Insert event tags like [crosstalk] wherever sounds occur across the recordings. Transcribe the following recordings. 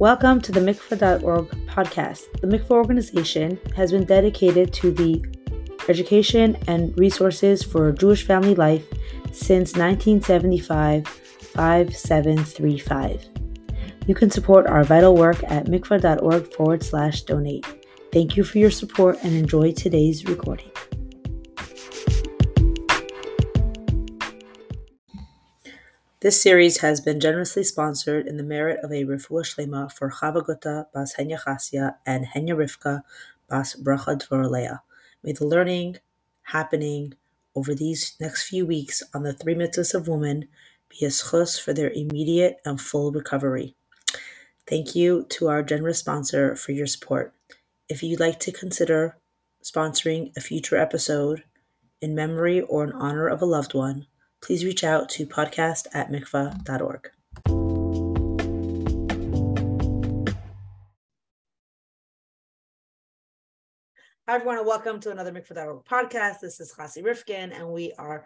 Welcome to the mikvah.org podcast. The mikvah organization has been dedicated to the education and resources for Jewish family life since 1975 5735. You can support our vital work at mikvah.org forward slash donate. Thank you for your support and enjoy today's recording. This series has been generously sponsored in the merit of a refuah shlema for Chava Bas Henya Chasya and Henya Rivka Bas Bracha Dvoralea. May the learning happening over these next few weeks on the three mitzvahs of women be a schus for their immediate and full recovery. Thank you to our generous sponsor for your support. If you'd like to consider sponsoring a future episode in memory or in honor of a loved one, please reach out to podcast at mikvah.org. Hi, everyone, and welcome to another Mikvah.org podcast. This is Chassi Rifkin, and we are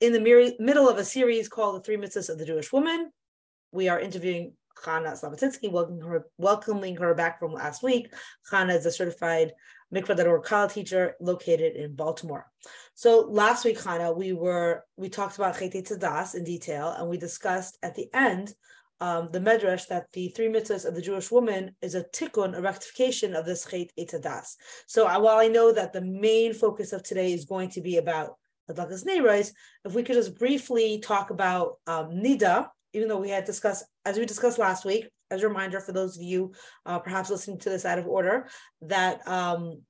in the middle of a series called The Three Mitzvahs of the Jewish Woman. We are interviewing Chana Slabatinsky, welcoming her, welcoming her back from last week. Chana is a certified Mikvah.org college teacher located in Baltimore. So last week, Hannah, we were we talked about Chet Tzadas in detail, and we discussed at the end um, the medrash that the three mitzvahs of the Jewish woman is a tikkun, a rectification of this Chet Tzadas. So while I know that the main focus of today is going to be about Adlakas Neirais, if we could just briefly talk about um, Nida, even though we had discussed, as we discussed last week, as a reminder for those of you uh, perhaps listening to this out of order, that um,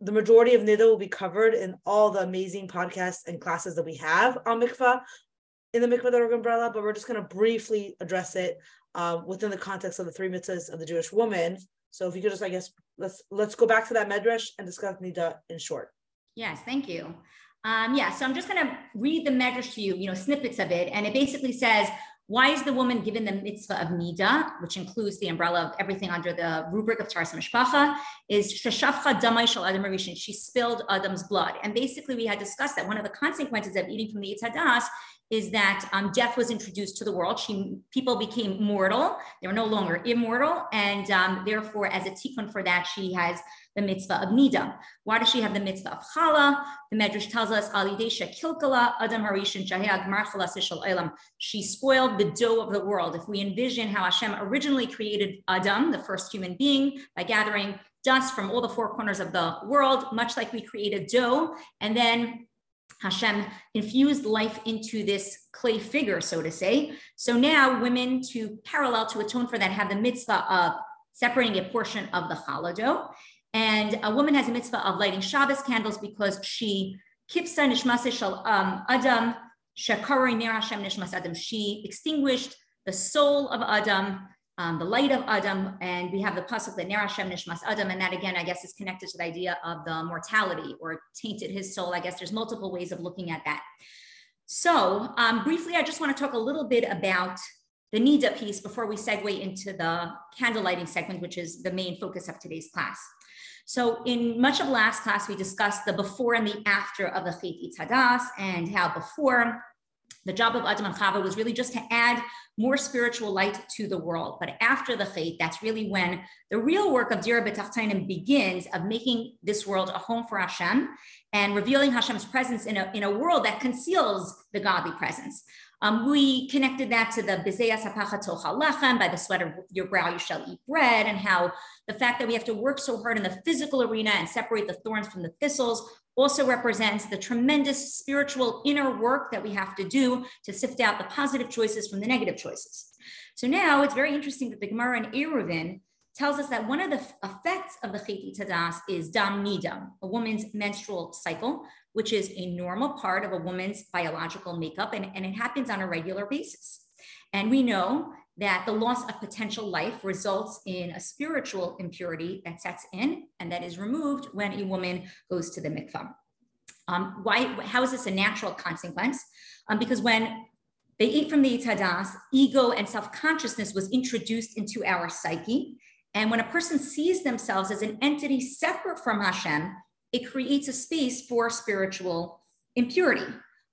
the majority of NIDA will be covered in all the amazing podcasts and classes that we have on mikvah in the mikvah.org umbrella, but we're just going to briefly address it um, within the context of the three mitzvahs of the Jewish woman. So if you could just, I guess, let's let's go back to that medrash and discuss nida in short. Yes, thank you. Um, yeah, so I'm just going to read the medrash to you, you know, snippets of it, and it basically says why is the woman given the mitzvah of nida, which includes the umbrella of everything under the rubric of Taharas Mishpacha, is sheshafcha damai shal adam rishon. She spilled Adam's blood. And basically, we had discussed that one of the consequences of eating from the Yitzadas is that um, death was introduced to the world. She, people became mortal. They were no longer immortal. And um, therefore, as a tikkun for that, she has the mitzvah of nida. Why does she have the mitzvah of chala? The Medrash tells us, alidesha kilkala adam harishin elam. She spoiled the dough of the world. If we envision how Hashem originally created Adam, the first human being, by gathering dust from all the four corners of the world, much like we created dough, and then Hashem infused life into this clay figure, so to say. So now women, to parallel to atone for that, have the mitzvah of separating a portion of the challah dough. And a woman has a mitzvah of lighting Shabbos candles because she um, adam Hashem nishmas adam. She extinguished the soul of Adam um, the light of Adam, and we have the pasuk that Ner Hashem Nishmas Adam, and that again, I guess, is connected to the idea of the mortality or tainted his soul. I guess there's multiple ways of looking at that. So, um, briefly, I just want to talk a little bit about the Nida piece before we segue into the candle lighting segment, which is the main focus of today's class. So, in much of last class, we discussed the before and the after of the Chet Itzadas and how before the job of Adam and Chava was really just to add more spiritual light to the world. But after the Chet, that's really when the real work of Dira B'Tachtainim begins of making this world a home for Hashem and revealing Hashem's presence in a, in a world that conceals the godly presence. Um, we connected that to the by the sweat of your brow you shall eat bread, and how the fact that we have to work so hard in the physical arena and separate the thorns from the thistles also represents the tremendous spiritual inner work that we have to do to sift out the positive choices from the negative choices. So now it's very interesting that the Gemara in Eruvin tells us that one of the effects of the Chet Tadas is dam nidam, a woman's menstrual cycle, which is a normal part of a woman's biological makeup, and, and it happens on a regular basis. And we know that the loss of potential life results in a spiritual impurity that sets in and that is removed when a woman goes to the mikvah. Um, why? How is this a natural consequence? Um, because when they ate from the itadas, ego and self-consciousness was introduced into our psyche. And when a person sees themselves as an entity separate from Hashem, it creates a space for spiritual impurity.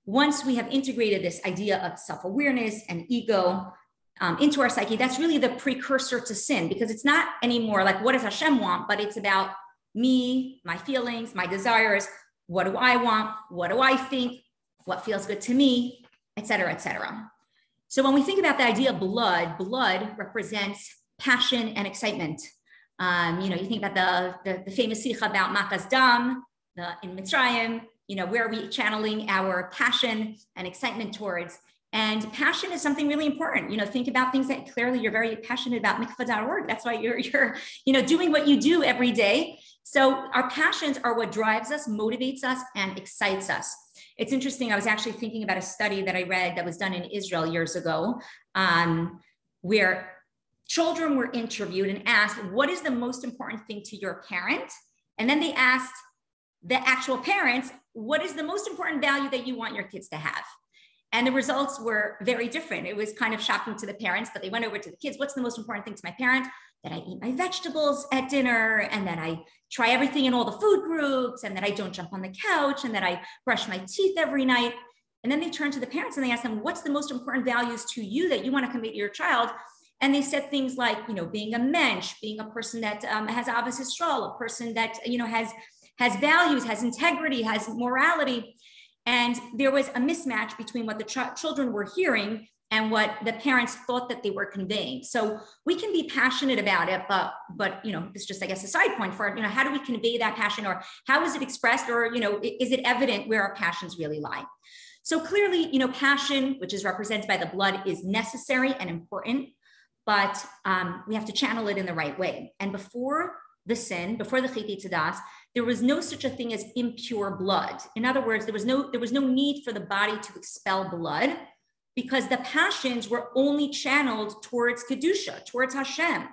Once we have integrated this idea of self awareness and ego, um, into our psyche, that's really the precursor to sin because it's not anymore like what does Hashem want, but it's about me, my feelings, my desires. What do I want? What do I think? What feels good to me, etc., etc. So when we think about the idea of blood, blood represents passion and excitement. Um, you know, you think about the, the, the famous sikha about Makas Dam the, in Mitzrayim, you know, where are we channeling our passion and excitement towards? And passion is something really important. You know, think about things that clearly you're very passionate about mikvah.org. That's why you're, [laughs] you're, you know, doing what you do every day. So our passions are what drives us, motivates us, and excites us. It's interesting. I was actually thinking about a study that I read that was done in Israel years ago, um, where children were interviewed and asked, What is the most important thing to your parent? And then they asked the actual parents, What is the most important value that you want your kids to have? And the results were very different. It was kind of shocking to the parents, but they went over to the kids. What's the most important thing to my parent? That I eat my vegetables at dinner and that I try everything in all the food groups and that I don't jump on the couch and that I brush my teeth every night. And then they turn to the parents and they ask them, What's the most important values to you that you want to convey to your child? And they said things like, you know, being a mensch, being a person that um, has Ahavas Yisrael, a person that, you know, has has values, has integrity, has morality. And there was a mismatch between what the ch- children were hearing and what the parents thought that they were conveying. So we can be passionate about it, but but you know, it's just I guess a side point for you know, how do we convey that passion or how is it expressed or you know, is it evident where our passions really lie? So clearly, you know, passion, which is represented by the blood, is necessary and important, but um, we have to channel it in the right way. And before the sin, before the chiti tadas, there was no such a thing as impure blood. In other words, there was no there was no need for the body to expel blood because the passions were only channeled towards kedusha, towards Hashem.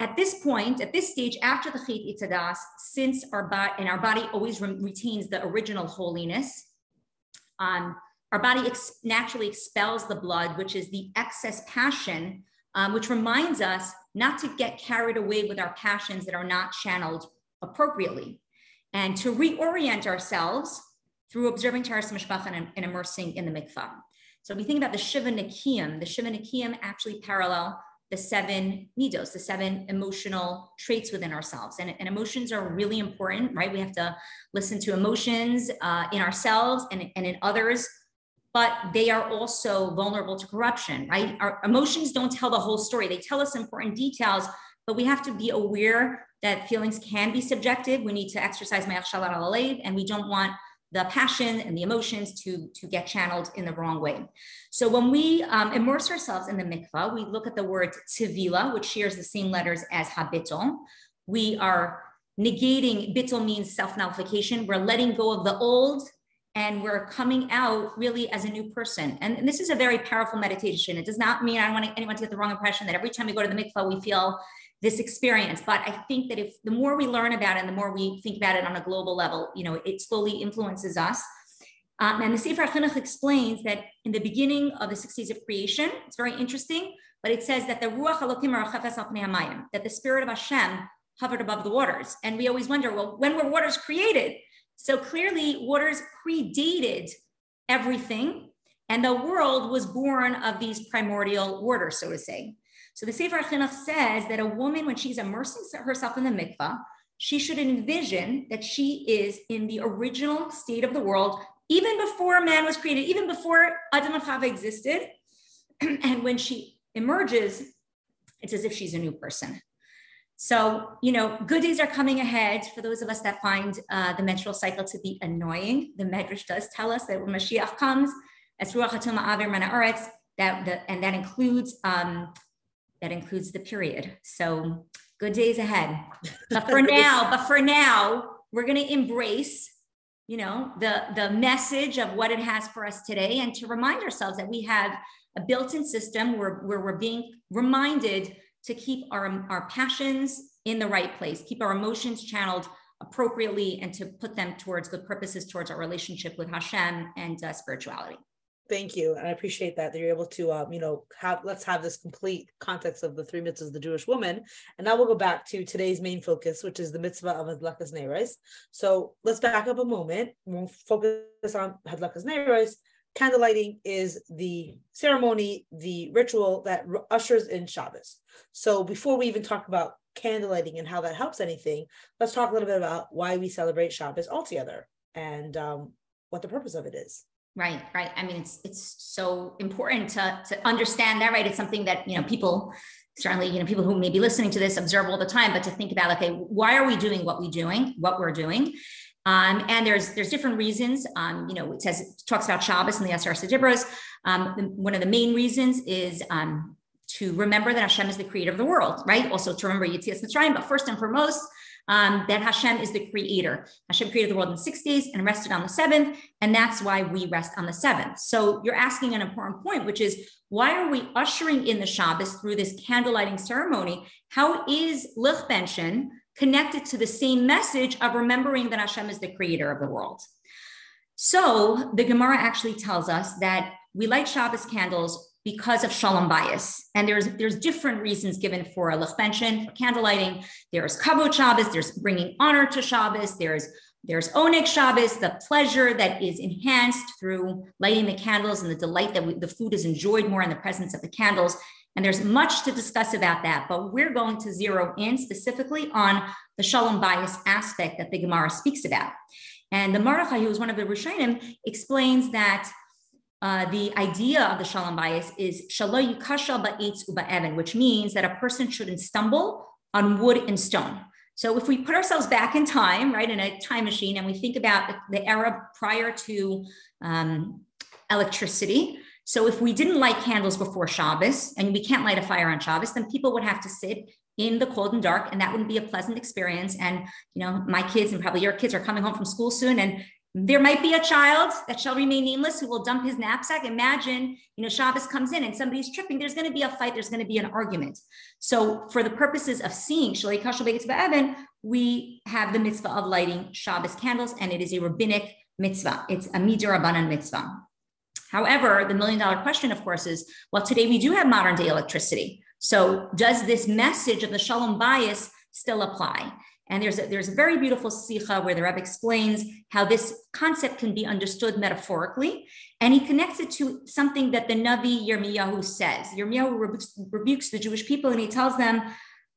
At this point, at this stage, after the chit itadas, since our body and our body always re- retains the original holiness, um, our body ex- naturally expels the blood, which is the excess passion, um, which reminds us not to get carried away with our passions that are not channeled appropriately and to reorient ourselves through observing Taharas Mishpacha and, and, immersing in the mikvah. So we think about the Shiva Nikiyim. The Shiva Nikiyim actually parallel the seven middos, the seven emotional traits within ourselves. And, and, emotions are really important, right? We have to listen to emotions uh, in ourselves and, and in others, but they are also vulnerable to corruption, right? Our emotions don't tell the whole story. They tell us important details, but we have to be aware that feelings can be subjective. We need to exercise Me'ach Shalat al and we don't want the passion and the emotions to, to get channeled in the wrong way. So when we um, immerse ourselves in the mikvah, we look at the word tivila, which shares the same letters as habitol. We are negating, bittul means self-nullification. We're letting go of the old and we're coming out really as a new person. And, and this is a very powerful meditation. It does not mean I want anyone to get the wrong impression that every time we go to the mikvah, we feel this experience. But I think that if the more we learn about it and the more we think about it on a global level, you know, it slowly influences us. Um, and the Sefer Chinuch explains that in the beginning of the six days of creation, it's very interesting, but it says that the Ruach Elokim al that the Spirit of Hashem hovered above the waters. And we always wonder, well, when were waters created? So clearly, waters predated everything, and the world was born of these primordial waters, so to say. So the Sefer Chinuch says that a woman, when she's immersing herself in the mikvah, she should envision that she is in the original state of the world, even before man was created, even before Adam and Chava existed. [clears throat] and when she emerges, it's as if she's a new person. So, you know, good days are coming ahead for those of us that find uh, the menstrual cycle to be annoying. The Medrash does tell us that when Mashiach comes, as Ruach Avir Mana Aretz, that, the, and that includes um, that includes the period. So good days ahead. But for [laughs] now, but for now, we're going to embrace, you know, the the message of what it has for us today, and to remind ourselves that we have a built-in system where, where we're being reminded to keep our, our passions in the right place, keep our emotions channeled appropriately, and to put them towards good purposes towards our relationship with Hashem and uh, spirituality. Thank you, and I appreciate that that you're able to, um, you know, have let's have this complete context of the three mitzvahs of the Jewish woman, and now we'll go back to today's main focus, which is the mitzvah of hadlakas neiros. So let's back up a moment. We'll focus on hadlakas neiros, candlelighting is the ceremony, the ritual that ushers in Shabbos. So before we even talk about candlelighting and how that helps anything, let's talk a little bit about why we celebrate Shabbos altogether and um, what the purpose of it is. Right, right. I mean, it's it's so important to to understand that, right? It's something that you know people certainly you know people who may be listening to this observe all the time, but to think about okay, why are we doing what we doing, what we're doing, um, and there's there's different reasons. Um, you know, it says it talks about Shabbos and the Asar Sedibros. Um, one of the main reasons is um, to remember that Hashem is the creator of the world, right? Also to remember Yitzias Mitzrayim, but first and foremost, um, that Hashem is the creator. Hashem created the world in six days and rested on the seventh, and that's why we rest on the seventh. So you're asking an important point, which is why are we ushering in the Shabbos through this candlelighting ceremony? How is Lichbenchen connected to the same message of remembering that Hashem is the creator of the world. So the Gemara actually tells us that we light Shabbos candles because of shalom bayis. And there's there's different reasons given for a lichbenchen, for candlelighting. There's kavod Shabbos, there's bringing honor to Shabbos, there's there's onik Shabbos, the pleasure that is enhanced through lighting the candles and the delight that we, the food is enjoyed more in the presence of the candles. And there's much to discuss about that, but we're going to zero in specifically on the shalom bayis aspect that the Gemara speaks about. And the Mordechai, who is one of the Rishonim, explains that uh, the idea of the shalom bayis is shaloy yukashal ba'etz uba'evan, which means that a person shouldn't stumble on wood and stone. So if we put ourselves back in time, right, in a time machine, and we think about the era prior to um, electricity, so if we didn't light candles before Shabbos and we can't light a fire on Shabbos, then people would have to sit in the cold and dark, and that wouldn't be a pleasant experience. And you know, my kids and probably your kids are coming home from school soon, and there might be a child that shall remain nameless who will dump his knapsack. Imagine, you know, Shabbos comes in and somebody's tripping. There's going to be a fight. There's going to be an argument. So, for the purposes of seeing Shalei Kashal Evan, we have the mitzvah of lighting Shabbos candles, and it is a rabbinic mitzvah. It's a midrabanan mitzvah. However, the million dollar question, of course, is well, today we do have modern day electricity. So, does this message of the shalom bayis still apply? And there's a, there's a very beautiful sikha where the Rebbe explains how this concept can be understood metaphorically. And he connects it to something that the Navi Yirmiyahu says. Yirmiyahu rebukes, rebukes the Jewish people and he tells them,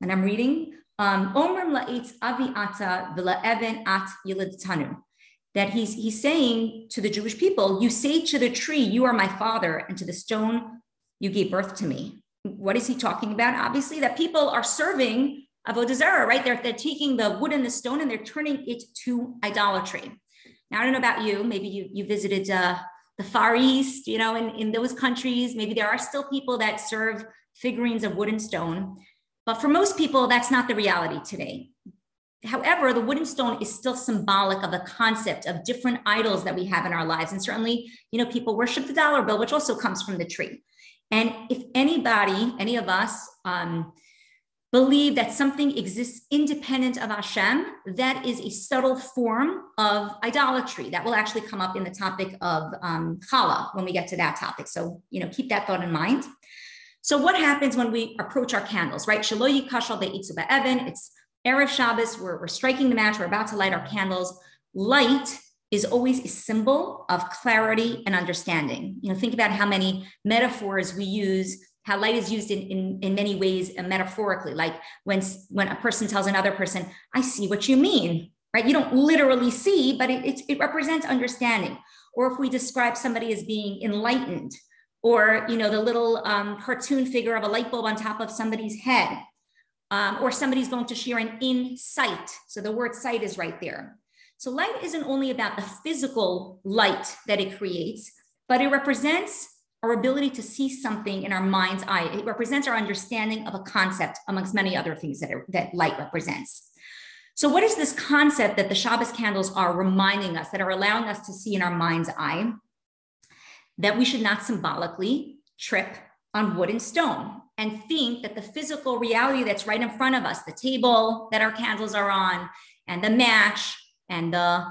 and I'm reading, um, Omrim la'etz avi ata v'la even at yiladtanu that he's he's saying to the Jewish people, you say to the tree, you are my father, and to the stone, you gave birth to me. What is he talking about? Obviously, that people are serving avodah zarah, right? They're, they're taking the wood and the stone and they're turning it to idolatry. Now, I don't know about you. Maybe you you visited uh, the Far East, you know, in, in those countries. Maybe there are still people that serve figurines of wood and stone. But for most people, that's not the reality today. However, the wooden stone is still symbolic of the concept of different idols that we have in our lives. And certainly, you know, people worship the dollar bill, which also comes from the tree. And if anybody, any of us, um, believe that something exists independent of Hashem, that is a subtle form of idolatry. That will actually come up in the topic of um, challah when we get to that topic. So, you know, keep that thought in mind. So, what happens when we approach our candles, right? Shalo yikashal be'itzu evan. It's Erev Shabbos, we're, we're striking the match, we're about to light our candles. Light is always a symbol of clarity and understanding. You know, think about how many metaphors we use, how light is used in, in, in many ways uh, metaphorically, like when, when a person tells another person, I see what you mean, right? You don't literally see, but it, it, it represents understanding. Or if we describe somebody as being enlightened, or you know the little um, cartoon figure of a light bulb on top of somebody's head um, or somebody's going to share an insight. So the word sight is right there. So light isn't only about the physical light that it creates, but it represents our ability to see something in our mind's eye. It represents our understanding of a concept, amongst many other things that, that light represents. So, what is this concept that the Shabbos candles are reminding us, that are allowing us to see in our mind's eye? That we should not symbolically trip on wood and stone and think that the physical reality that's right in front of us, the table that our candles are on, and the match, and the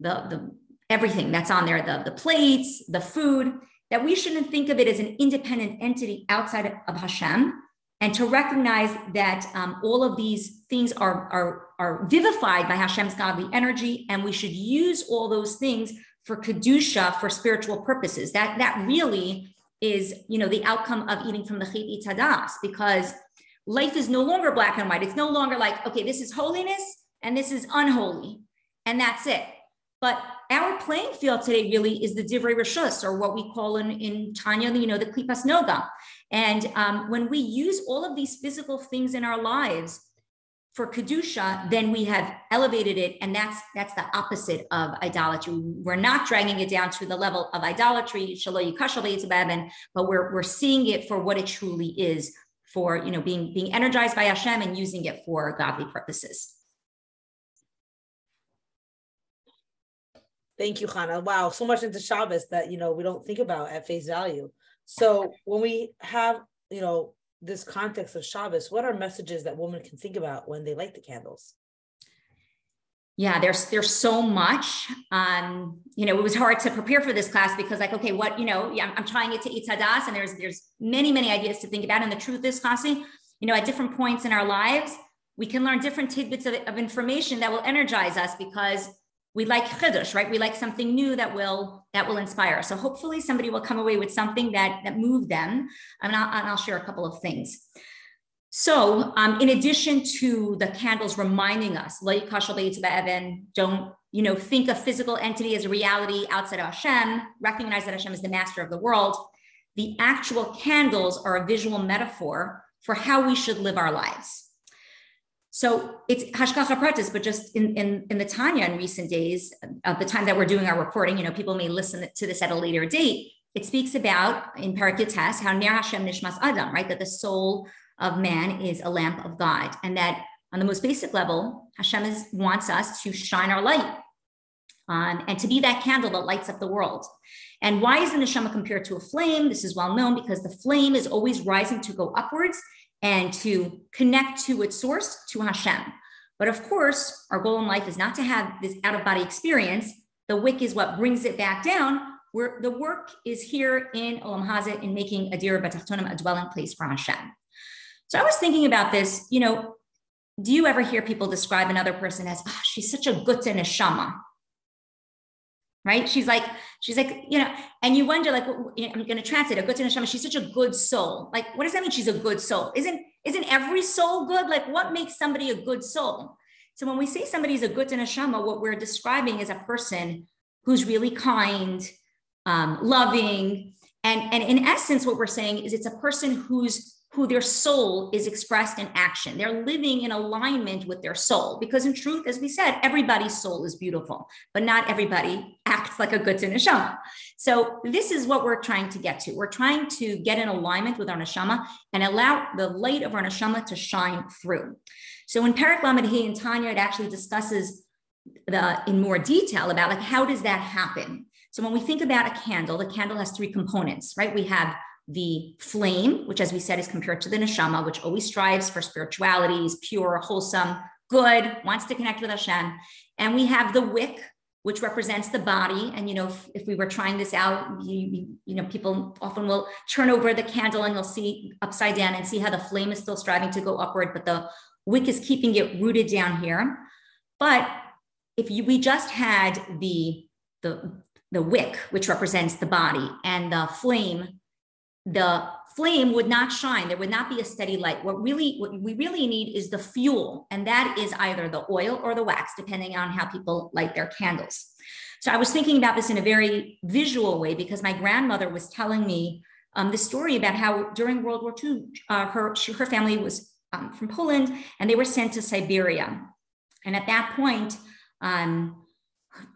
the, the everything that's on there, the, the plates, the food, that we shouldn't think of it as an independent entity outside of Hashem, and to recognize that um, all of these things are, are, are vivified by Hashem's godly energy, and we should use all those things for kedusha for spiritual purposes. That that really is, you know, the outcome of eating from the itzadas because life is no longer black and white. It's no longer like, okay, this is holiness and this is unholy, and that's it. But our playing field today really is the divrei rishus, or what we call in, in Tanya, you know, the klipas noga. And um, when we use all of these physical things in our lives for kedusha, then we have elevated it, and that's that's the opposite of idolatry. We're not dragging it down to the level of idolatry, but we're we're seeing it for what it truly is, for you know being being energized by Hashem and using it for godly purposes. Thank you, Hannah. Wow, so much into Shabbos that you know we don't think about at face value. So when we have you know this context of Shabbos, what are messages that women can think about when they light the candles? Yeah, there's there's so much. Um, you know, it was hard to prepare for this class because, like, okay, what you know, yeah, I'm, I'm trying it to eat sadas, and there's there's many many ideas to think about. And the truth is, Kasi, you know, at different points in our lives, we can learn different tidbits of, of information that will energize us because we like chiddush, right? We like something new that will that will inspire. So hopefully somebody will come away with something that that moved them. And I'll, and I'll share a couple of things. So um, in addition to the candles reminding us, don't you know think of physical entity as a reality outside of Hashem, recognize that Hashem is the master of the world. The actual candles are a visual metaphor for how we should live our lives. So it's hashgacha pratis, but just in, in, in the Tanya in recent days, at the time that we're doing our reporting, you know, people may listen to this at a later date. It speaks about in Parakitas how Ner Hashem Nishmas Adam, right? That the soul of man is a lamp of God, and that on the most basic level, Hashem is, wants us to shine our light um, and to be that candle that lights up the world. And why is the neshama compared to a flame? This is well known because the flame is always rising to go upwards and to connect to its source, to Hashem. But of course, our goal in life is not to have this out of body experience. The wick is what brings it back down. Where the work is here in Olam Hazeh in making Adira Batachtonim a dwelling place for Hashem. So I was thinking about this. You know, do you ever hear people describe another person as, oh, she's such a gutta neshama? Right? She's like, she's like, you know, and you wonder, like, I'm going to translate a good neshama. She's such a good soul. Like, what does that mean? She's a good soul. Isn't isn't every soul good? Like, what makes somebody a good soul? So when we say somebody's a good neshama, what we're describing is a person who's really kind, um, loving, and and in essence, what we're saying is it's a person who's who their soul is expressed in action. They're living in alignment with their soul. Because in truth, as we said, everybody's soul is beautiful, but not everybody acts like a good neshama. So this is what we're trying to get to. We're trying to get in alignment with our neshama and allow the light of our neshama to shine through. So in Parak Lamed and Tanya, it actually discusses the in more detail about like how does that happen. So when we think about a candle, the candle has three components, right? We have the flame, which, as we said, is compared to the neshama, which always strives for spirituality, is pure, wholesome, good, wants to connect with Hashem. And we have the wick, which represents the body. And you know, if, if we were trying this out, you, you know, people often will turn over the candle and you'll see upside down and see how the flame is still striving to go upward, but the wick is keeping it rooted down here. But if you, we just had the the the wick, which represents the body, and the flame, the flame would not shine. There would not be a steady light. What really what we really need is the fuel and that is either the oil or the wax depending on how people light their candles. So i was thinking about this in a very visual way because my grandmother was telling me um, the story about how during world war ii uh, her she, her family was um, from poland and they were sent to siberia. And at that point um,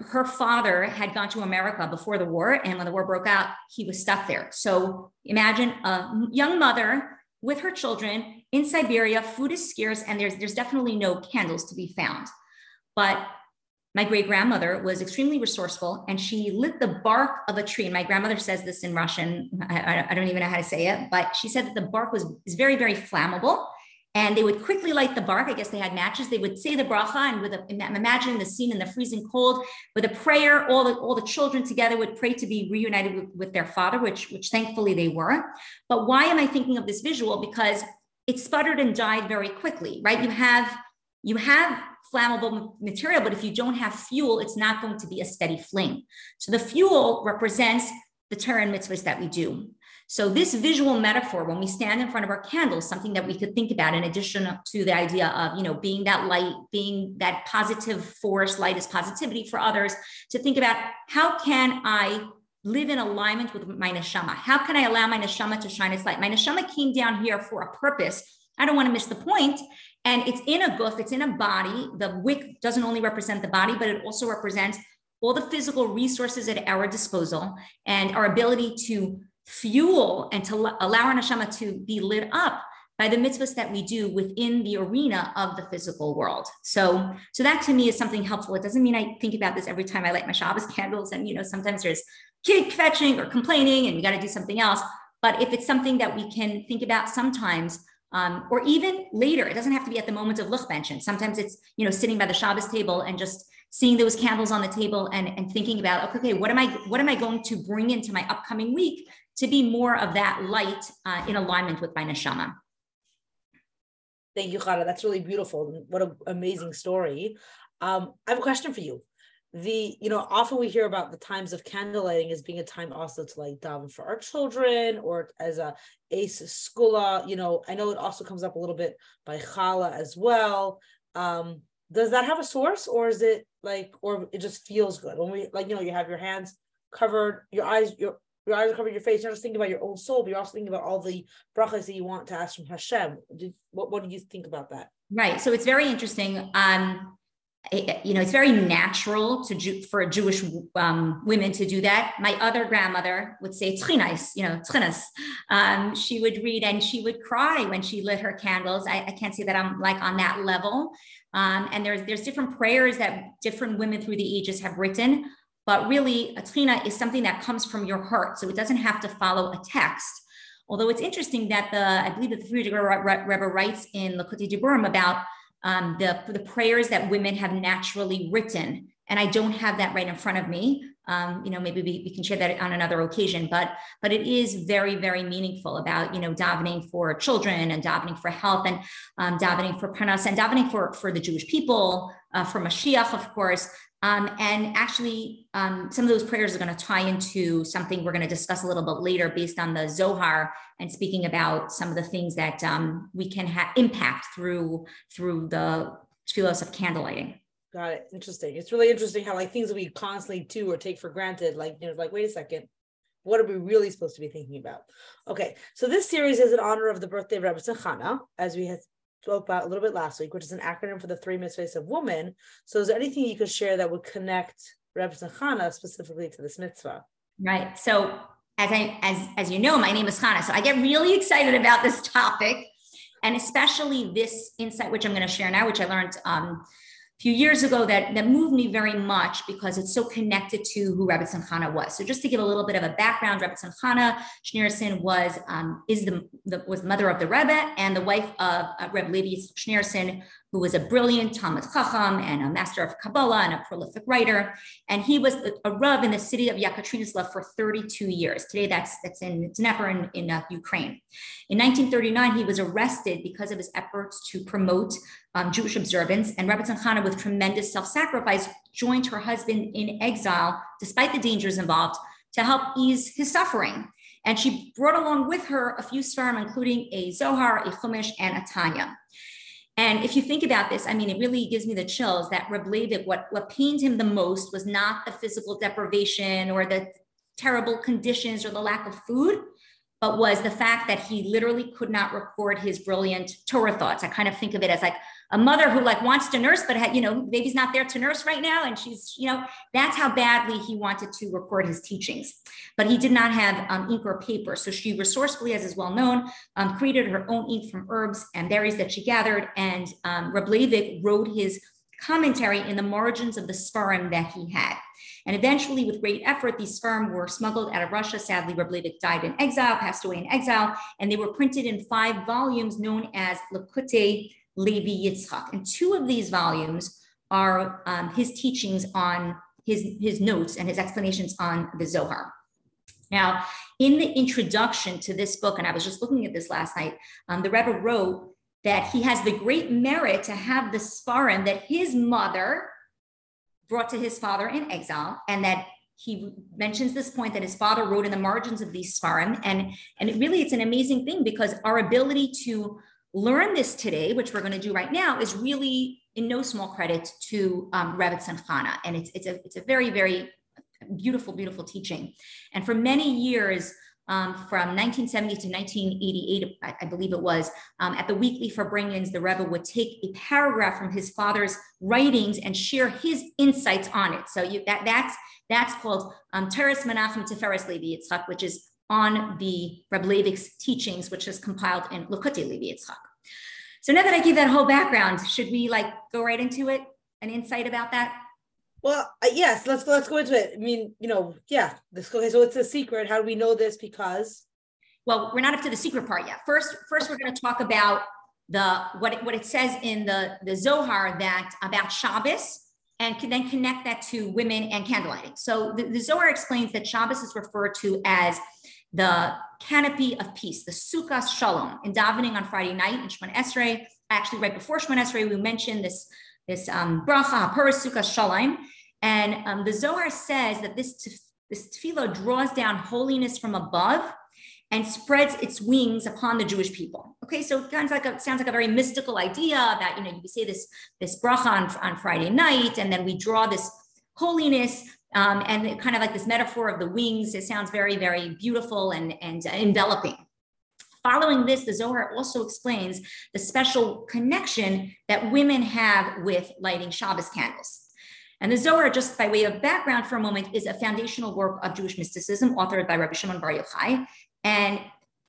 her father had gone to America before the war, and when the war broke out, he was stuck there. So imagine a young mother with her children in Siberia. Food is scarce, and there's there's definitely no candles to be found. But my great grandmother was extremely resourceful, and she lit the bark of a tree. And my grandmother says this in Russian. I, I don't even know how to say it, but she said that the bark was is very very flammable and they would quickly light the bark. I guess they had matches. They would say the bracha, and with a, imagining the scene in the freezing cold, with a prayer, all the all the children together would pray to be reunited with, with their father, which which thankfully they were. But why am I thinking of this visual? Because it sputtered and died very quickly, right? You have you have flammable material, but if you don't have fuel, it's not going to be a steady flame. So the fuel represents the Torah and mitzvahs that we do. So this visual metaphor, when we stand in front of our candles, something that we could think about in addition to the idea of, you know, being that light, being that positive force, light is positivity for others, to think about how can I live in alignment with my neshama? How can I allow my neshama to shine its light? My neshama came down here for a purpose. I don't want to miss the point. And it's in a guf, it's in a body. The wick doesn't only represent the body, but it also represents all the physical resources at our disposal and our ability to fuel and to allow our neshama to be lit up by the mitzvahs that we do within the arena of the physical world. So, so that to me is something helpful. It doesn't mean I think about this every time I light my Shabbos [laughs] candles. And you know, sometimes there's kid fetching or complaining, and we got to do something else. But if it's something that we can think about sometimes, um, or even later, it doesn't have to be at the moment of luchbenchen. Sometimes it's you know sitting by the Shabbos table and just seeing those candles on the table and, and thinking about okay, okay, what am I what am I going to bring into my upcoming week to be more of that light uh, in alignment with my neshama. Thank you, Chana. That's really beautiful. What an amazing story. Um, I have a question for you. The, you know, often we hear about the times of candlelighting as being a time also to like daven for our children or as a ace skula. You know, I know it also comes up a little bit by challah as well. Um, does that have a source or is it like, or it just feels good when we like, you know, you have your hands covered, your eyes, your your eyes are covering your face. You're not just thinking about your own soul, but you're also thinking about all the brachas that you want to ask from Hashem. Did, what, what do you think about that? Right. So it's very interesting. Um, you know, it's very natural to for a Jewish um, women to do that. My other grandmother would say tchinas, you know, tchinas. Um, she would read and she would cry when she lit her candles. I, I can't say that I'm like on that level. Um, and there's there's different prayers that different women through the ages have written. But really, a tchina is something that comes from your heart. So it doesn't have to follow a text. Although it's interesting that the, I believe that the Frierdiker Rebbe writes in Likutei Diburim about um, the, the prayers that women have naturally written. And I don't have that right in front of me. Um, you know, maybe we, we can share that on another occasion, but but it is very, very meaningful about, you know, davening for children and davening for health and um, davening for parnas and davening for, for the Jewish people, uh, for Mashiach, of course, um, and actually, um, some of those prayers are going to tie into something we're going to discuss a little bit later based on the Zohar and speaking about some of the things that um, we can have impact through through the tefillos of candlelighting. Got it. Interesting. It's really interesting how like things that we constantly do or take for granted, like you know, like wait a second, what are we really supposed to be thinking about? Okay, so this series is in honor of the birthday of Rabbi Chana, as we had spoke about a little bit last week, which is an acronym for the three mitzvahs of woman. So is there anything you could share that would connect Rebbe Chana specifically to this mitzvah? Right. So as I as as you know, my name is Chana. So I get really excited about this topic, and especially this insight, which I'm going to share now, which I learned um, few years ago that, that moved me very much because it's so connected to who Rebbetzin Chana was. So just to give a little bit of a background, Rebbetzin Chana Schneerson was um, is the, the, was mother of the Rebbe and the wife of uh, Reb Levi Schneerson, who was a brilliant Talmud Chacham and a master of Kabbalah and a prolific writer. And he was a, Rav in the city of Yekaterinoslav for 32 years. Today, that's, that's in Dnepr in, in uh, Ukraine. In 1939, he was arrested because of his efforts to promote um, Jewish observance. And Rebbetzin Chana, with tremendous self-sacrifice, joined her husband in exile, despite the dangers involved, to help ease his suffering. And she brought along with her a few sfarim, including a Zohar, a Chumash, and a Tanya. And if you think about this, I mean, it really gives me the chills that Reb what, what pained him the most was not the physical deprivation or the terrible conditions or the lack of food, but was the fact that he literally could not record his brilliant Torah thoughts. I kind of think of it as like a mother who like wants to nurse, but you know, baby's not there to nurse right now. And she's, you know, that's how badly he wanted to record his teachings. But he did not have um, ink or paper. So she resourcefully, as is well known, um, created her own ink from herbs and berries that she gathered. And um, wrote his commentary in the margins of the sfarim that he had. And eventually, with great effort, these sfarim were smuggled out of Russia. Sadly, Reb died in exile, passed away in exile, and they were printed in five volumes known as Likutei Levi Yitzchak. And two of these volumes are um, his teachings on his, his notes and his explanations on the Zohar. Now, in the introduction to this book, and I was just looking at this last night, um, the Rebbe wrote that he has the great merit to have the Sfarim that his mother brought to his father in exile, and that he mentions this point that his father wrote in the margins of these Sfarim. And, and it really, it's an amazing thing because our ability to learn this today, which we're going to do right now, is really in no small credit to um, Chana. And it's, it's, a, it's a very, very beautiful, beautiful teaching. And for many years, um, from 1970 to 1988, I, I believe it was, um, at the weekly Farbrengens, the Rebbe would take a paragraph from his father's writings and share his insights on it. So you, that, that's, that's called um, Toras Menachem Tiferes Levi Yitzchak, which is on the Reb Leivik's teachings, which is compiled in Likutei Levi Yitzchak. So now that I gave that whole background, should we like go right into it? An insight about that? Well, uh, yes, let's let's go into it. I mean, you know, yeah, this okay. So it's a secret. How do we know this? Because well, we're not up to the secret part yet. First, first we're going to talk about the what it, what it says in the the Zohar that about Shabbos, and can then connect that to women and candlelighting. So the, the Zohar explains that Shabbos is referred to as the canopy of peace, the Sukkah Shalom, in davening on Friday night in Shemon Esrei. Actually, right before Shemon Esrei, we mentioned this this um, bracha, Hapuras Sukkah Shalom, and um, the Zohar says that this, this tefillah draws down holiness from above and spreads its wings upon the Jewish people. Okay, so it sounds like a, sounds like a very mystical idea that, you know, you say this, this bracha on, on Friday night, and then we draw this holiness um, and kind of like this metaphor of the wings. It sounds very, very beautiful and, and enveloping. Following this, the Zohar also explains the special connection that women have with lighting Shabbos candles. And the Zohar, just by way of background for a moment, is a foundational work of Jewish mysticism authored by Rabbi Shimon Bar Yochai. And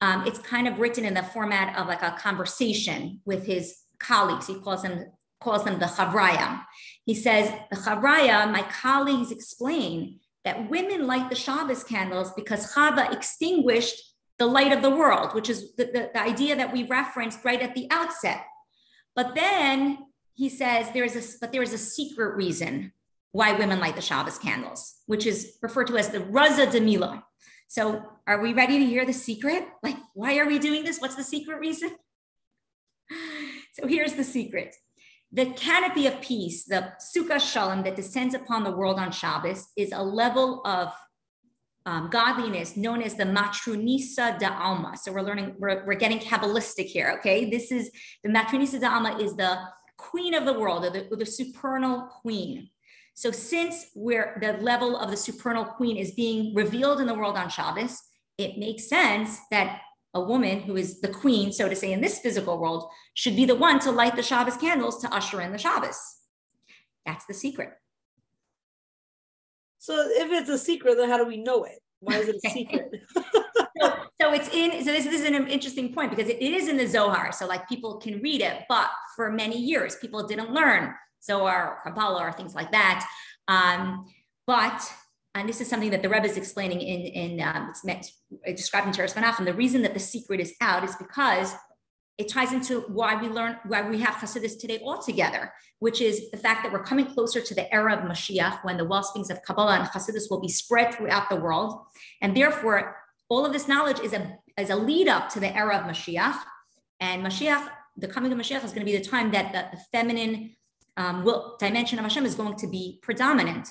um, it's kind of written in the format of like a conversation with his colleagues. He calls them calls them the Chavraya. He says, the Chavraya, my colleagues explain that women light the Shabbos candles because Chava extinguished the light of the world, which is the, the, the idea that we referenced right at the outset. But then he says there is a but there is a secret reason why women light the Shabbos candles, which is referred to as the Raza de Mila. So are we ready to hear the secret? Like, why are we doing this? What's the secret reason? [laughs] So here's the secret. The canopy of peace, the Sukkah Shalom that descends upon the world on Shabbos, is a level of um, godliness known as the Matronisa da Alma. So we're learning, we're, we're getting Kabbalistic here, okay? This is the Matronisa da Alma is the queen of the world, or the, or the supernal queen. So since we're the level of the supernal queen is being revealed in the world on Shabbos, it makes sense that a woman who is the queen, so to say, in this physical world, should be the one to light the Shabbos candles to usher in the Shabbos. That's the secret. So if it's a secret, then how do we know it? Why is it a [laughs] secret? [laughs] so, so, it's in, so this, this, is an interesting point because it is in the Zohar. So like people can read it, but for many years, people didn't learn Zohar or Kabbalah or things like that. Um, but and this is something that the Rebbe is explaining in, in um, it's described in Toras Menachem. The reason that the secret is out is because it ties into why we learn, why we have Hasidus today altogether, which is the fact that we're coming closer to the era of Mashiach when the wellsprings of Kabbalah and Hasidus will be spread throughout the world. And therefore, all of this knowledge is a, is a lead up to the era of Mashiach. And Mashiach, the coming of Mashiach is going to be the time that the, the feminine um, will, dimension of Hashem is going to be predominant.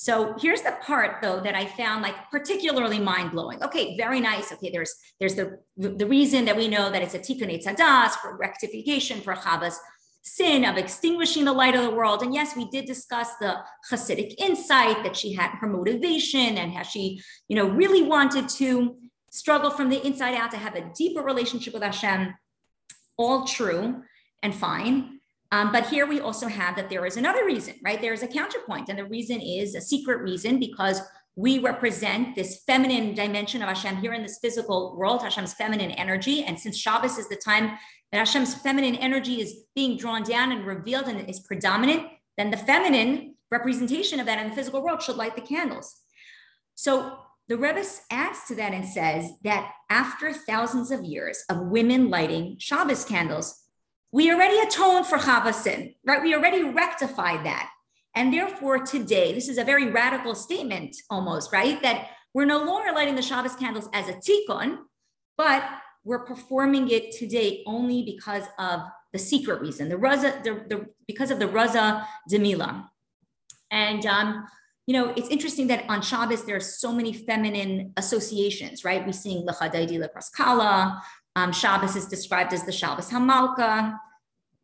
So here's the part though that I found like particularly mind blowing. Okay, very nice. Okay, there's there's the the reason that we know that it's a tikkun etzadas for rectification for Chavas sin of extinguishing the light of the world. And yes, we did discuss the Hasidic insight that she had her motivation and how she, you know, really wanted to struggle from the inside out to have a deeper relationship with Hashem. All true and fine. Um, but here we also have that there is another reason, right? There is a counterpoint, and the reason is a secret reason because we represent this feminine dimension of Hashem here in this physical world, Hashem's feminine energy. And since Shabbos is the time that Hashem's feminine energy is being drawn down and revealed and is predominant, then the feminine representation of that in the physical world should light the candles. So the Rebbe adds to that and says that after thousands of years of women lighting Shabbos candles, we already atoned for Chava sin, right? We already rectified that. And therefore, today, this is a very radical statement almost, right? That we're no longer lighting the Shabbos candles as a tikkun, but we're performing it today only because of the secret reason, the raza, the, the because of the raza demila. And um, you know, it's interesting that on Shabbos there are so many feminine associations, right? We sing Lechadaidi Lekraskala. Um, Shabbos is described as the Shabbos Hamalka.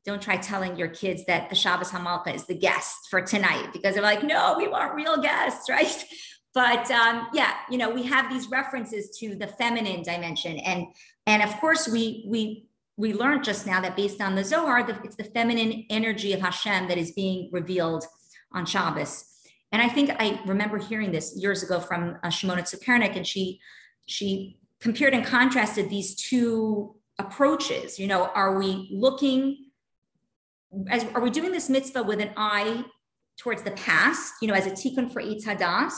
Don't try telling your kids that the Shabbos Hamalka is the guest for tonight because they're like, no, we want real guests, [laughs] right? But um, yeah, you know, we have these references to the feminine dimension, and and of course we we we learned just now that based on the Zohar, the, it's the feminine energy of Hashem that is being revealed on Shabbos. And I think I remember hearing this years ago from uh, Shimona Tzukernik, and she she compared and contrasted these two approaches. You know, are we looking as are we doing this mitzvah with an eye towards the past, you know, as a tikkun for Eitz Hadas,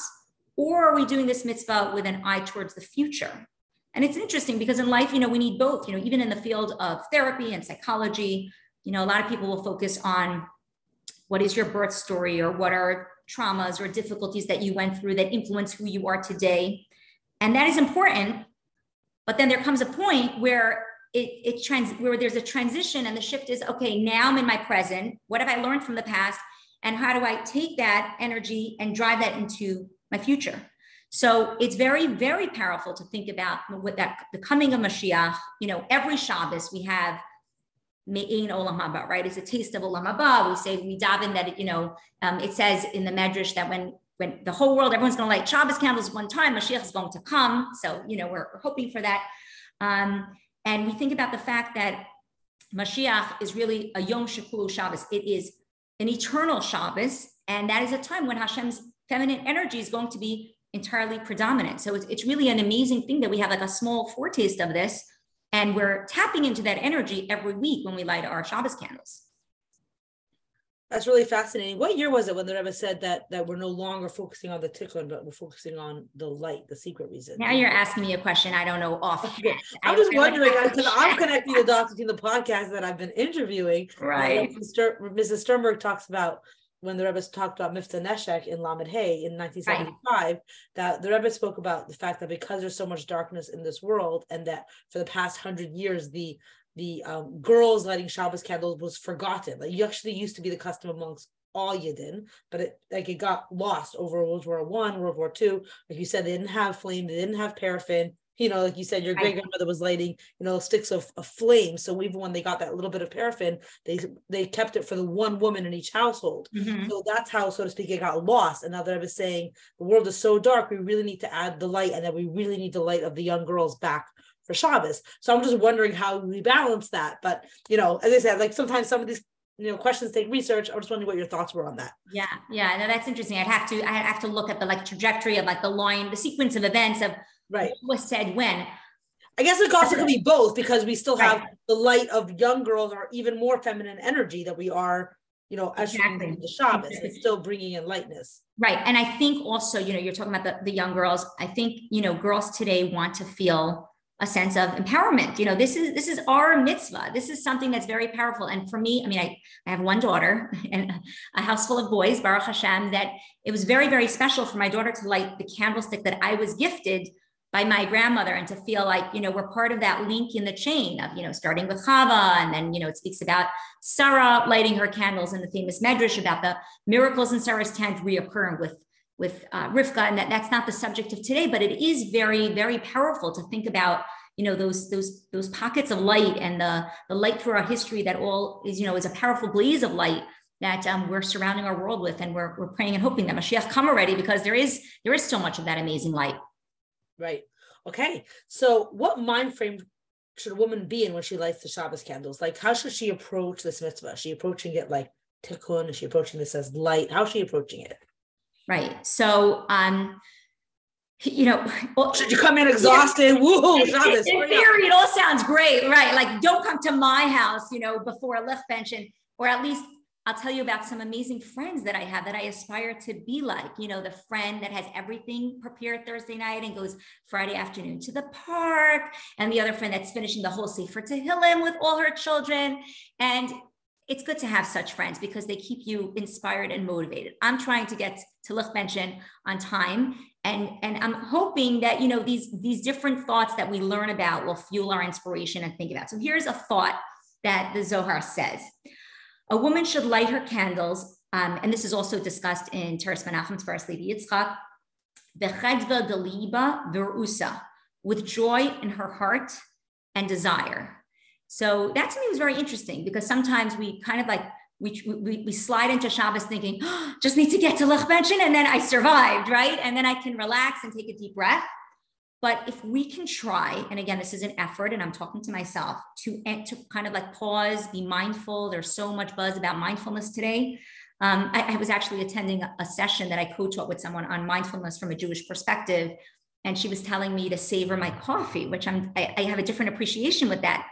or are we doing this mitzvah with an eye towards the future? And it's interesting because in life, you know, we need both. You know, even in the field of therapy and psychology, you know, a lot of people will focus on what is your birth story or what are traumas or difficulties that you went through that influence who you are today. And that is important. But then there comes a point where it, it trans where there's a transition and the shift is okay, now I'm in my present. What have I learned from the past? And how do I take that energy and drive that into my future? So it's very, very powerful to think about with that the coming of Mashiach. You know, every Shabbos we have Me'in Olam Haba, right? It's a taste of Olam Haba. We say we daven that it, you know, um, it says in the Medrash that when when the whole world, everyone's going to light Shabbos candles one time, Mashiach is going to come. So you know, we're, we're hoping for that. Um, and we think about the fact that Mashiach is really a Yom Shekulu Shabbos. It is an eternal Shabbos, and that is a time when Hashem's feminine energy is going to be entirely predominant. So it's, it's really an amazing thing that we have like a small foretaste of this and we're tapping into that energy every week when we light our Shabbos candles. That's really fascinating. What year was it when the Rebbe said that that we're no longer focusing on the tikkun, but we're focusing on the light, the secret reason? Now you're asking me a question I don't know off. Okay. I'm just I, wondering because I'm connecting the dots between the podcast that I've been interviewing. [laughs] Right. Mrs. Sternberg talks about when the Rebbe talked about Mivtza Neshek in Lamed Hay in 1975, right. that the Rebbe spoke about the fact that because there's so much darkness in this world, and that for the past hundred years, the the um, girls lighting Shabbos candles was forgotten. Like you actually used to be the custom amongst all Yidden, but it like it got lost over World War One, World War Two. Like you said, they didn't have flame, they didn't have paraffin, you know, like you said, your great grandmother was lighting, you know, sticks of, of flame. So even when they got that little bit of paraffin, they they kept it for the one woman in each household. Mm-hmm. So that's how, so to speak, it got lost. And now that I was saying the world is so dark, we really need to add the light, and that we really need the light of the young girls back for Shabbos. So I'm just wondering how we balance that. But you know, as I said, like sometimes some of these you know questions take research. I was wondering what your thoughts were on that. Yeah, yeah, no, that's interesting. I'd have to I have to look at the like trajectory of like the line, the sequence of events of right was said when I guess it also could be both because we still have right. the light of young girls or even more feminine energy that we are, you know, as exactly. the Shabbos. It's still bringing in lightness. Right. And I think also, you know, you're talking about the, the young girls. I think, you know, girls today want to feel a sense of empowerment. You know, this is this is our mitzvah. This is something that's very powerful. And for me, I mean, I, I have one daughter [laughs] and a house full of boys, Baruch Hashem, that it was very, very special for my daughter to light the candlestick that I was gifted by my grandmother and to feel like you know we're part of that link in the chain of you know starting with Chava and then you know it speaks about Sarah lighting her candles in the famous Medrash about the miracles in Sarah's tent reoccurring with with uh, Rivka. And that that's not the subject of today but it is very very powerful to think about you know those those those pockets of light and the the light through our history that all is you know is a powerful blaze of light that um, we're surrounding our world with and we're, we're praying and hoping that Mashiach come already because there is there is so much of that amazing light Right. Okay. So, what mind frame should a woman be in when she lights the Shabbos candles? Like, how should she approach this mitzvah? Is she approaching it like tikkun? Is she approaching this as light? How is she approaching it? Right. So, um, you know, well, should you come in exhausted? Yeah. Woo, Shabbos. In, in theory, it all sounds great, right? Like, don't come to my house, you know, before a licht bench, and or at least I'll tell you about some amazing friends that I have that I aspire to be like. You know, the friend that has everything prepared Thursday night and goes Friday afternoon to the park, and the other friend that's finishing the whole Sefer Tehillim with all her children. And it's good to have such friends because they keep you inspired and motivated. I'm trying to get to Lichbenchen on time. And, and I'm hoping that you know these, these different thoughts that we learn about will fuel our inspiration and think about. So here's a thought that the Zohar says. A woman should light her candles, um, and this is also discussed in Toras Menachem's first Levi Yitzchak, with joy in her heart and desire. So that to me was very interesting because sometimes we kind of like we, we, we slide into Shabbos thinking, oh, just need to get to Lech and then I survived, right? And then I can relax and take a deep breath. But if we can try, and again, this is an effort, and I'm talking to myself to, to kind of like pause, be mindful. There's so much buzz about mindfulness today. Um, I, I, was actually attending a session that I co-taught with someone on mindfulness from a Jewish perspective, and she was telling me to savor my coffee, which I'm I, I have a different appreciation with that.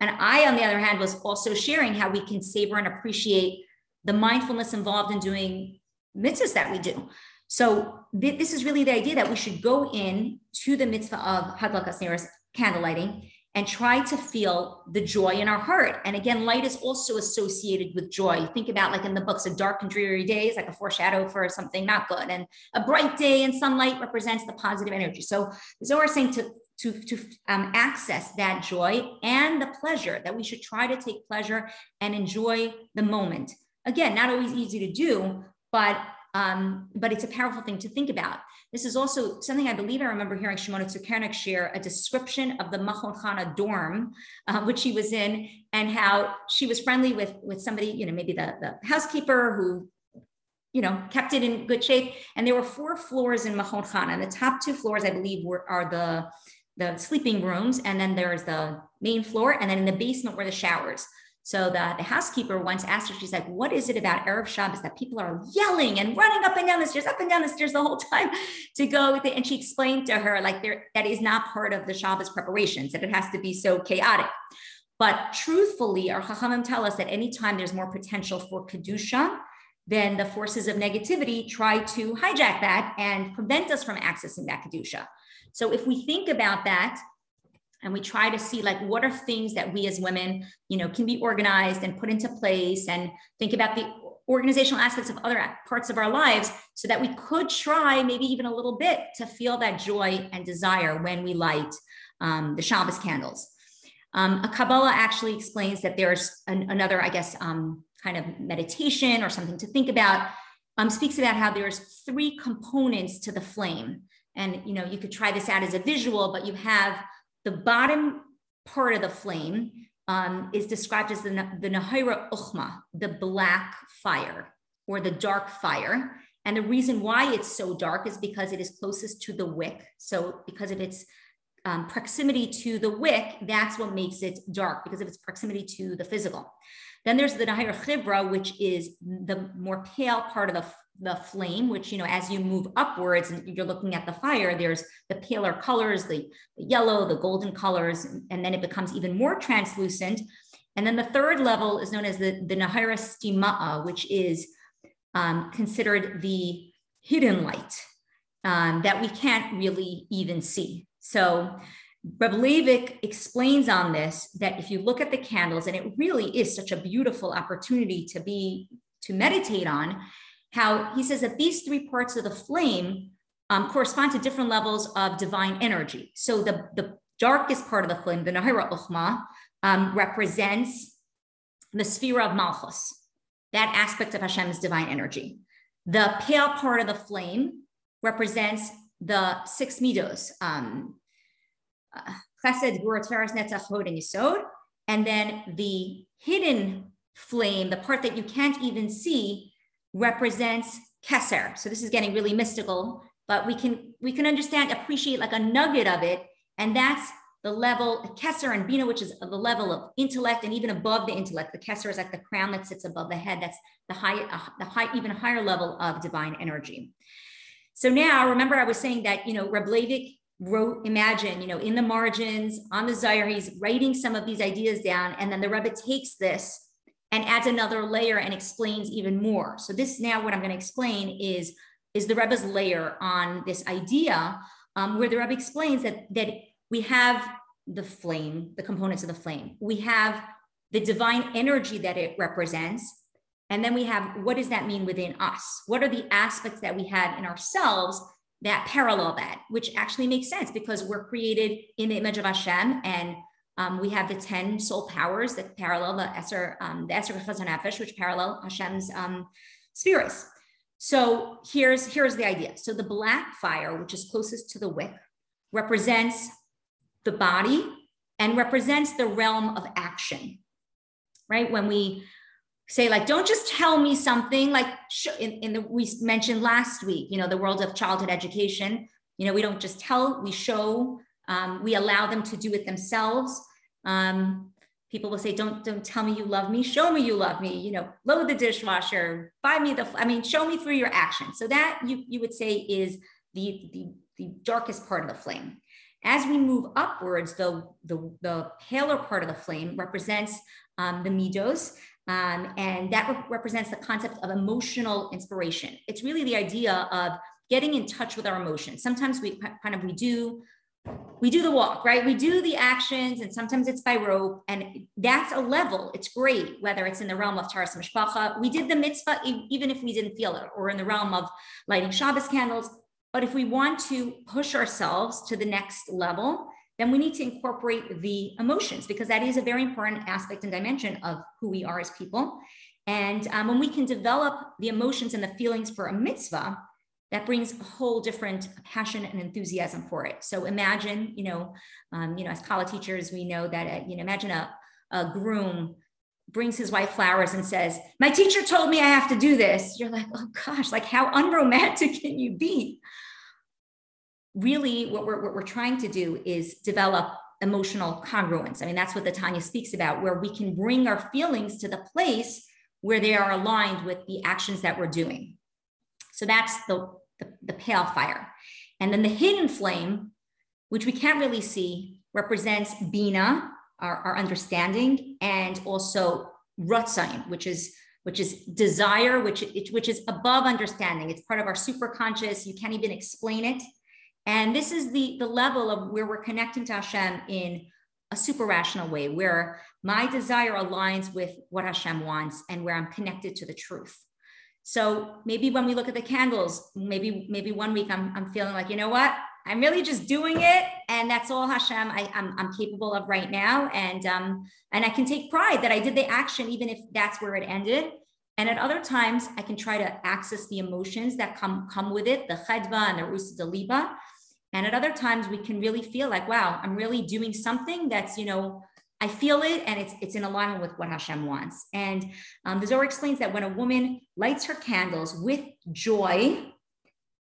And I, on the other hand, was also sharing how we can savor and appreciate the mindfulness involved in doing mitzvahs that we do. So th- this is really the idea that we should go in to the mitzvah of Hadlakas Neros, candlelighting, and try to feel the joy in our heart. And again, light is also associated with joy. Think about like in the books, a dark and dreary day is like a foreshadow for something not good. And a bright day and sunlight represents the positive energy. So the Zohar is saying to to, to um, access that joy and the pleasure that we should try to take pleasure and enjoy the moment. Again, not always easy to do, but um, but it's a powerful thing to think about. This is also something I believe I remember hearing Shimona Tzukernik share a description of the Machon Chana dorm, uh, which he was in, and how she was friendly with with somebody, you know, maybe the, the housekeeper who you know, kept it in good shape. And there were four floors in Chana. And the top two floors, I believe, were are the the sleeping rooms, and then there's the main floor, and then in the basement were the showers. So the, the housekeeper once asked her, she's like, what is it about Erev Shabbos that people are yelling and running up and down the stairs, up and down the stairs the whole time [laughs] to go with it? And she explained to her, like, there, that is not part of the Shabbos preparations, that it has to be so chaotic. But truthfully, our Chachamim tell us that anytime there's more potential for Kedusha, then the forces of negativity try to hijack that and prevent us from accessing that Kedusha. So if we think about that, and we try to see like what are things that we as women you know can be organized and put into place and think about the organizational aspects of other parts of our lives so that we could try maybe even a little bit to feel that joy and desire when we light um, the Shabbos candles. Um, a Kabbalah actually explains that there's an, another, I guess, um, kind of meditation or something to think about. Um, speaks about how there's three components to the flame and you know you could try this out as a visual but you have the bottom part of the flame um, is described as the, the Nahira Uchma, the black fire or the dark fire. And the reason why it's so dark is because it is closest to the wick. So, because of its um, proximity to the wick, that's what makes it dark because of its proximity to the physical. Then there's the Nahir Chivra, which is the more pale part of the, the flame, which, you know, as you move upwards and you're looking at the fire, there's the paler colors, the, the yellow, the golden colors, and then it becomes even more translucent. And then the third level is known as the, the Nahira Stima'a, which is um, considered the hidden light um, that we can't really even see. So Reb Leivik explains on this that if you look at the candles, and it really is such a beautiful opportunity to be to meditate on, how he says that these three parts of the flame um, correspond to different levels of divine energy. So the, the darkest part of the flame, the Nahira Uchma, um, represents the sphere of Malchus, that aspect of Hashem's divine energy. The pale part of the flame represents the six middos, um, chesed, gvura, tiferes, netzach, hod, and yisod. And then the hidden flame, the part that you can't even see, represents keser. So this is getting really mystical, but we can we can understand, appreciate like a nugget of it, and that's the level keser and bina, which is the level of intellect, and even above the intellect. The keser is like the crown that sits above the head. That's the high, uh, the high, even higher level of divine energy. So now, remember, I was saying that you know Reb Leivik wrote, imagine, you know, in the margins on the Zohar, he's writing some of these ideas down, and then the Rebbe takes this and adds another layer and explains even more. So this now, what I'm going to explain is is the Rebbe's layer on this idea, um, where the Rebbe explains that that we have the flame, the components of the flame, we have the divine energy that it represents. And then we have what does that mean within us? What are the aspects that we have in ourselves that parallel that, which actually makes sense because we're created in the image of Hashem and Um, we have the 10 soul powers that parallel the Esser, um, the Esser Nefesh, which parallel Hashem's um, spirits. So here's, here's the idea. So the black fire, which is closest to the wick, represents the body and represents the realm of action, right? When we say like, don't just tell me something like in, in the, we mentioned last week, you know, the world of childhood education, you know, we don't just tell, we show, um, we allow them to do it themselves. Um, people will say, don't, don't tell me you love me, show me you love me, you know, load the dishwasher, buy me the, I mean, show me through your actions. So that you, you would say is the, the, the darkest part of the flame. As we move upwards, the, the, the paler part of the flame represents um, the middos, um, and that re- represents the concept of emotional inspiration. It's really the idea of getting in touch with our emotions. Sometimes we kind of we do we do the walk, right? We do the actions, and sometimes it's by rope, and that's a level. It's great, whether it's in the realm of Taharas Mishpacha. We did the mitzvah even if we didn't feel it, or in the realm of lighting Shabbos candles. But if we want to push ourselves to the next level, then we need to incorporate the emotions because that is a very important aspect and dimension of who we are as people. And um, when we can develop the emotions and the feelings for a mitzvah, that brings a whole different passion and enthusiasm for it. So imagine, you know, um, you know, as college teachers, we know that, uh, you know, imagine a, a groom brings his wife flowers and says, "My teacher told me I have to do this." You're like, "Oh gosh, like how unromantic [laughs] can you be?" Really, what we're what we're trying to do is develop emotional congruence. I mean, that's what the Tanya speaks about, where we can bring our feelings to the place where they are aligned with the actions that we're doing. So that's the the, the pale fire. And then the hidden flame, which we can't really see, represents Bina, our, our understanding, and also Rutzain, which is which is desire, which, which is above understanding. It's part of our superconscious. You can't even explain it. And this is the, the level of where we're connecting to Hashem in a super rational way, where my desire aligns with what Hashem wants and where I'm connected to the truth. So maybe when we look at the candles, maybe maybe one week I'm, I'm feeling like, you know what? I'm really just doing it, and that's all Hashem I, am I'm, I'm capable of right now, and um and I can take pride that I did the action, even if that's where it ended. And at other times, I can try to access the emotions that come come with it, the chedva and the rusa deliba. And at other times, we can really feel like, wow, I'm really doing something that's you know I feel it and it's, it's in alignment with what Hashem wants. And um, the Zohar explains that when a woman lights her candles with joy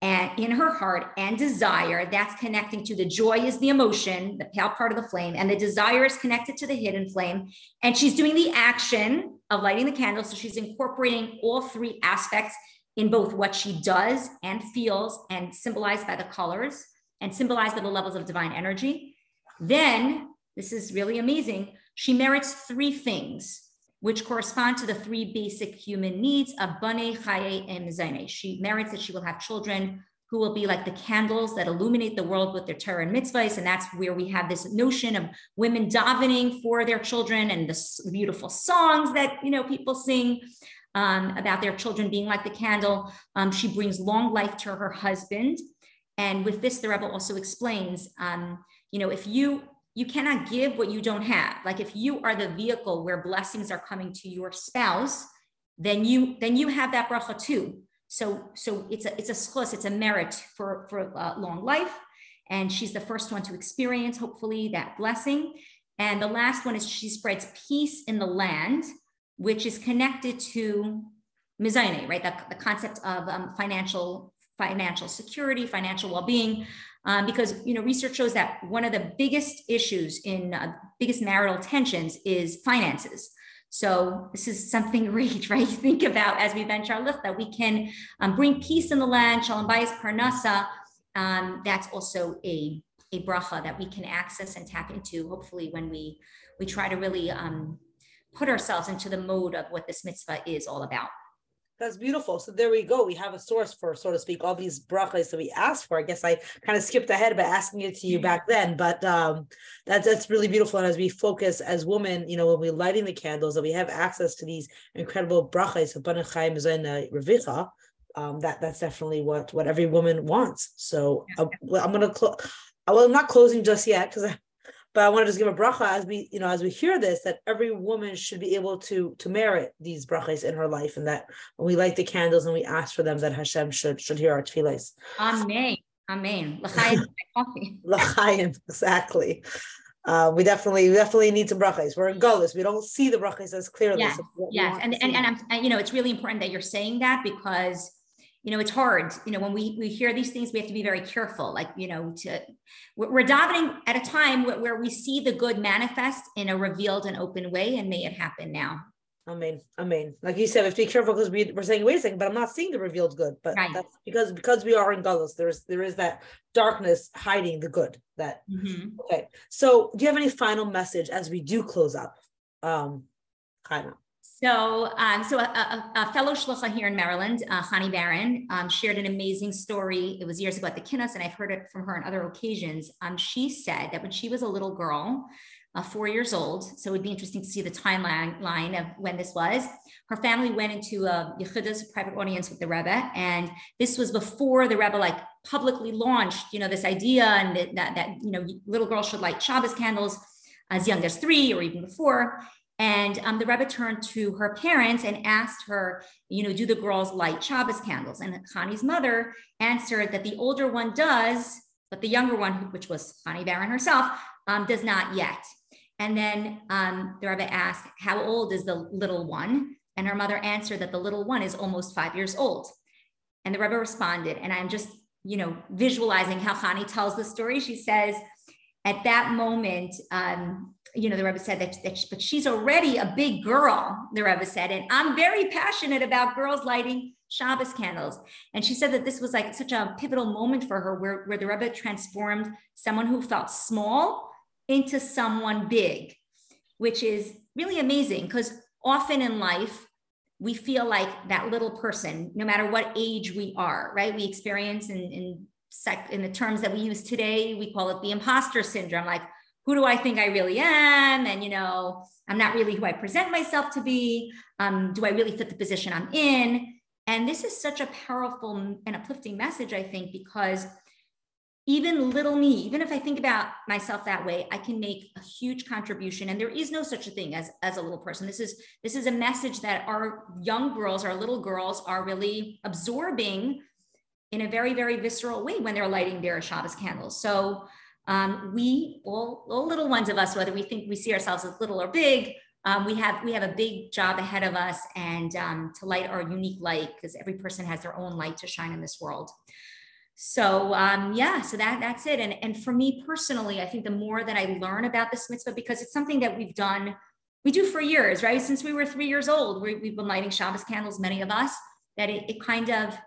and in her heart and desire, that's connecting to the joy is the emotion, the pale part of the flame, and the desire is connected to the hidden flame. And she's doing the action of lighting the candle. So she's incorporating all three aspects in both what she does and feels and symbolized by the colors and symbolized by the levels of divine energy. Then this is really amazing. She merits three things, which correspond to the three basic human needs of Bane, Chaye, and Mizane. She merits that she will have children who will be like the candles that illuminate the world with their Torah and mitzvahs. And that's where we have this notion of women davening for their children and the beautiful songs that, you know, people sing um, about their children being like the candle. Um, she brings long life to her husband. And with this, the Rebbe also explains, um, you know, if you you cannot give what you don't have. Like if you are the vehicle where blessings are coming to your spouse, then you then you have that bracha too. So so it's a it's a schus, it's a merit for for uh, long life, and she's the first one to experience hopefully that blessing. And the last one is she spreads peace in the land, which is connected to mizane, right? The, the concept of um, financial financial security, financial well-being, um, because you know research shows that one of the biggest issues in uh, biggest marital tensions is finances. So this is something [laughs] great, right? Think about as we venture our lift that we can um, bring peace in the land, shalom bayis parnasa. Um, that's also a a bracha that we can access and tap into. Hopefully, when we we try to really um, put ourselves into the mode of what this mitzvah is all about. That's beautiful. So there we go. We have a source for, so to speak, all these brachas that we asked for. I guess I kind of skipped ahead by asking it to you back then, but um, that's that's really beautiful. And as we focus as women, you know, when we're lighting the candles, that we have access to these incredible brachas of Banachayim Revicha. Um, that that's definitely what what every woman wants. So uh, I'm gonna close. Well, I'm not closing just yet because but I want to just give a bracha as we, you know, as we hear this, that every woman should be able to to merit these brachas in her life, and that when we light the candles and we ask for them, that Hashem should should hear our tefillahs. Amen. Amen. L'chaim, [laughs] exactly. Uh, we definitely we definitely need some brachas. We're in Golis. We don't see the brachas as clearly. Yes, so yes, and and, and I'm you know it's really important that you're saying that because you know it's hard. You know when we we hear these things, we have to be very careful. Like you know to we're, davening at a time where, where we see the good manifest in a revealed and open way, and may it happen now. I mean, I mean, like you said, we have to be careful because we, we're saying, wait a second, but I'm not seeing the revealed good. But right. that's because because we are in Gullus, there's there is that darkness hiding the good. That mm-hmm. okay. So do you have any final message as we do close up? Um kind of. So, um, so a, a, a, fellow shlucha here in Maryland, uh, Chani Barron, um, shared an amazing story. It was years ago at the Kinus, and I've heard it from her on other occasions. Um, she said that when she was a little girl, uh, four years old. So it would be interesting to see the timeline line of when this was. Her family went into a Yechidus private audience with the Rebbe. And this was before the Rebbe like publicly launched, you know, this idea and that, that, you know, little girls should light Shabbos candles as young as three or even before. And um, the Rebbe turned to her parents and asked her, you know, do the girls light Shabbos candles? And Chani's mother answered that the older one does, but the younger one, which was Chani Barron herself, um, does not yet. And then um, the Rebbe asked, How old is the little one? And her mother answered that the little one is almost five years old. And the Rebbe responded, and I'm just, you know, visualizing how Chani tells the story. She says, At that moment, um, you know, the Rebbe said that, that, but she's already a big girl, the Rebbe said. And I'm very passionate about girls lighting Shabbos candles. And she said that this was like such a pivotal moment for her where, where the Rebbe transformed someone who felt small into someone big, which is really amazing because often in life, we feel like that little person, no matter what age we are, right? We experience in, in, sec- in the terms that we use today, we call it the imposter syndrome. Like, who do I think I really am? And, you know, I'm not really who I present myself to be. Um, do I really fit the position I'm in? And this is such a powerful and uplifting message, I think, because even little me, even if I think about myself that way, I can make a huge contribution. And there is no such a thing as, as a little person. This is this is a message that our young girls, our little girls, are really absorbing in a very, very visceral way when they're lighting their Shabbos candles. So um, we, all, all little ones of us, whether we think we see ourselves as little or big, um, we have we have a big job ahead of us and um, to light our unique light because every person has their own light to shine in this world. So um, yeah so that that's it. And and for me personally i think the more that i learn about this mitzvah because it's something that we've done we do for years right? Since we were three years old we, have been lighting shabbos candles many of us that it, it kind of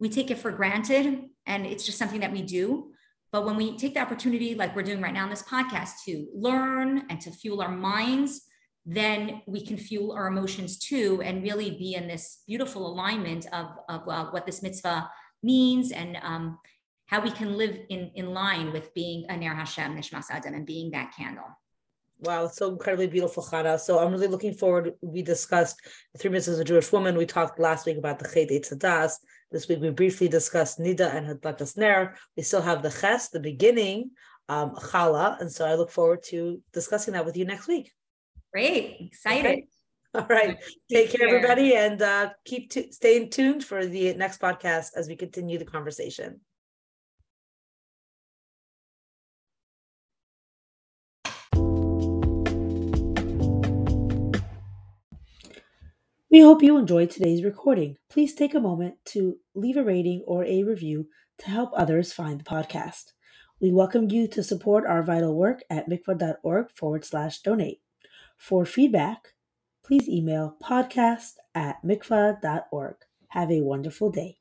we take it for granted and it's just something that we do but when we take the opportunity like we're doing right now in this podcast to learn and to fuel our minds then we can fuel our emotions too and really be in this beautiful alignment of, of uh, what this mitzvah means and um, how we can live in, in line with being a Ner Hashem, Nishmas Adam, and being that candle. Wow, it's so incredibly beautiful, Chana. So I'm really looking forward. We discussed the three mitzvahs of a Jewish woman. We talked last week about the Chet Tzadas. This week we briefly discussed Nida and Hadlakas Ner. We still have the Ches, the beginning, um, Chala. And so I look forward to discussing that with you next week. Great, excited. Okay. [laughs] All right. Take, care, care, everybody, and uh, keep t- staying tuned for the next podcast as we continue the conversation. We hope you enjoyed today's recording. Please take a moment to leave a rating or a review to help others find the podcast. We welcome you to support our vital work at mikvah.org forward slash donate. For feedback, please email podcast at mikvah.org. Have a wonderful day.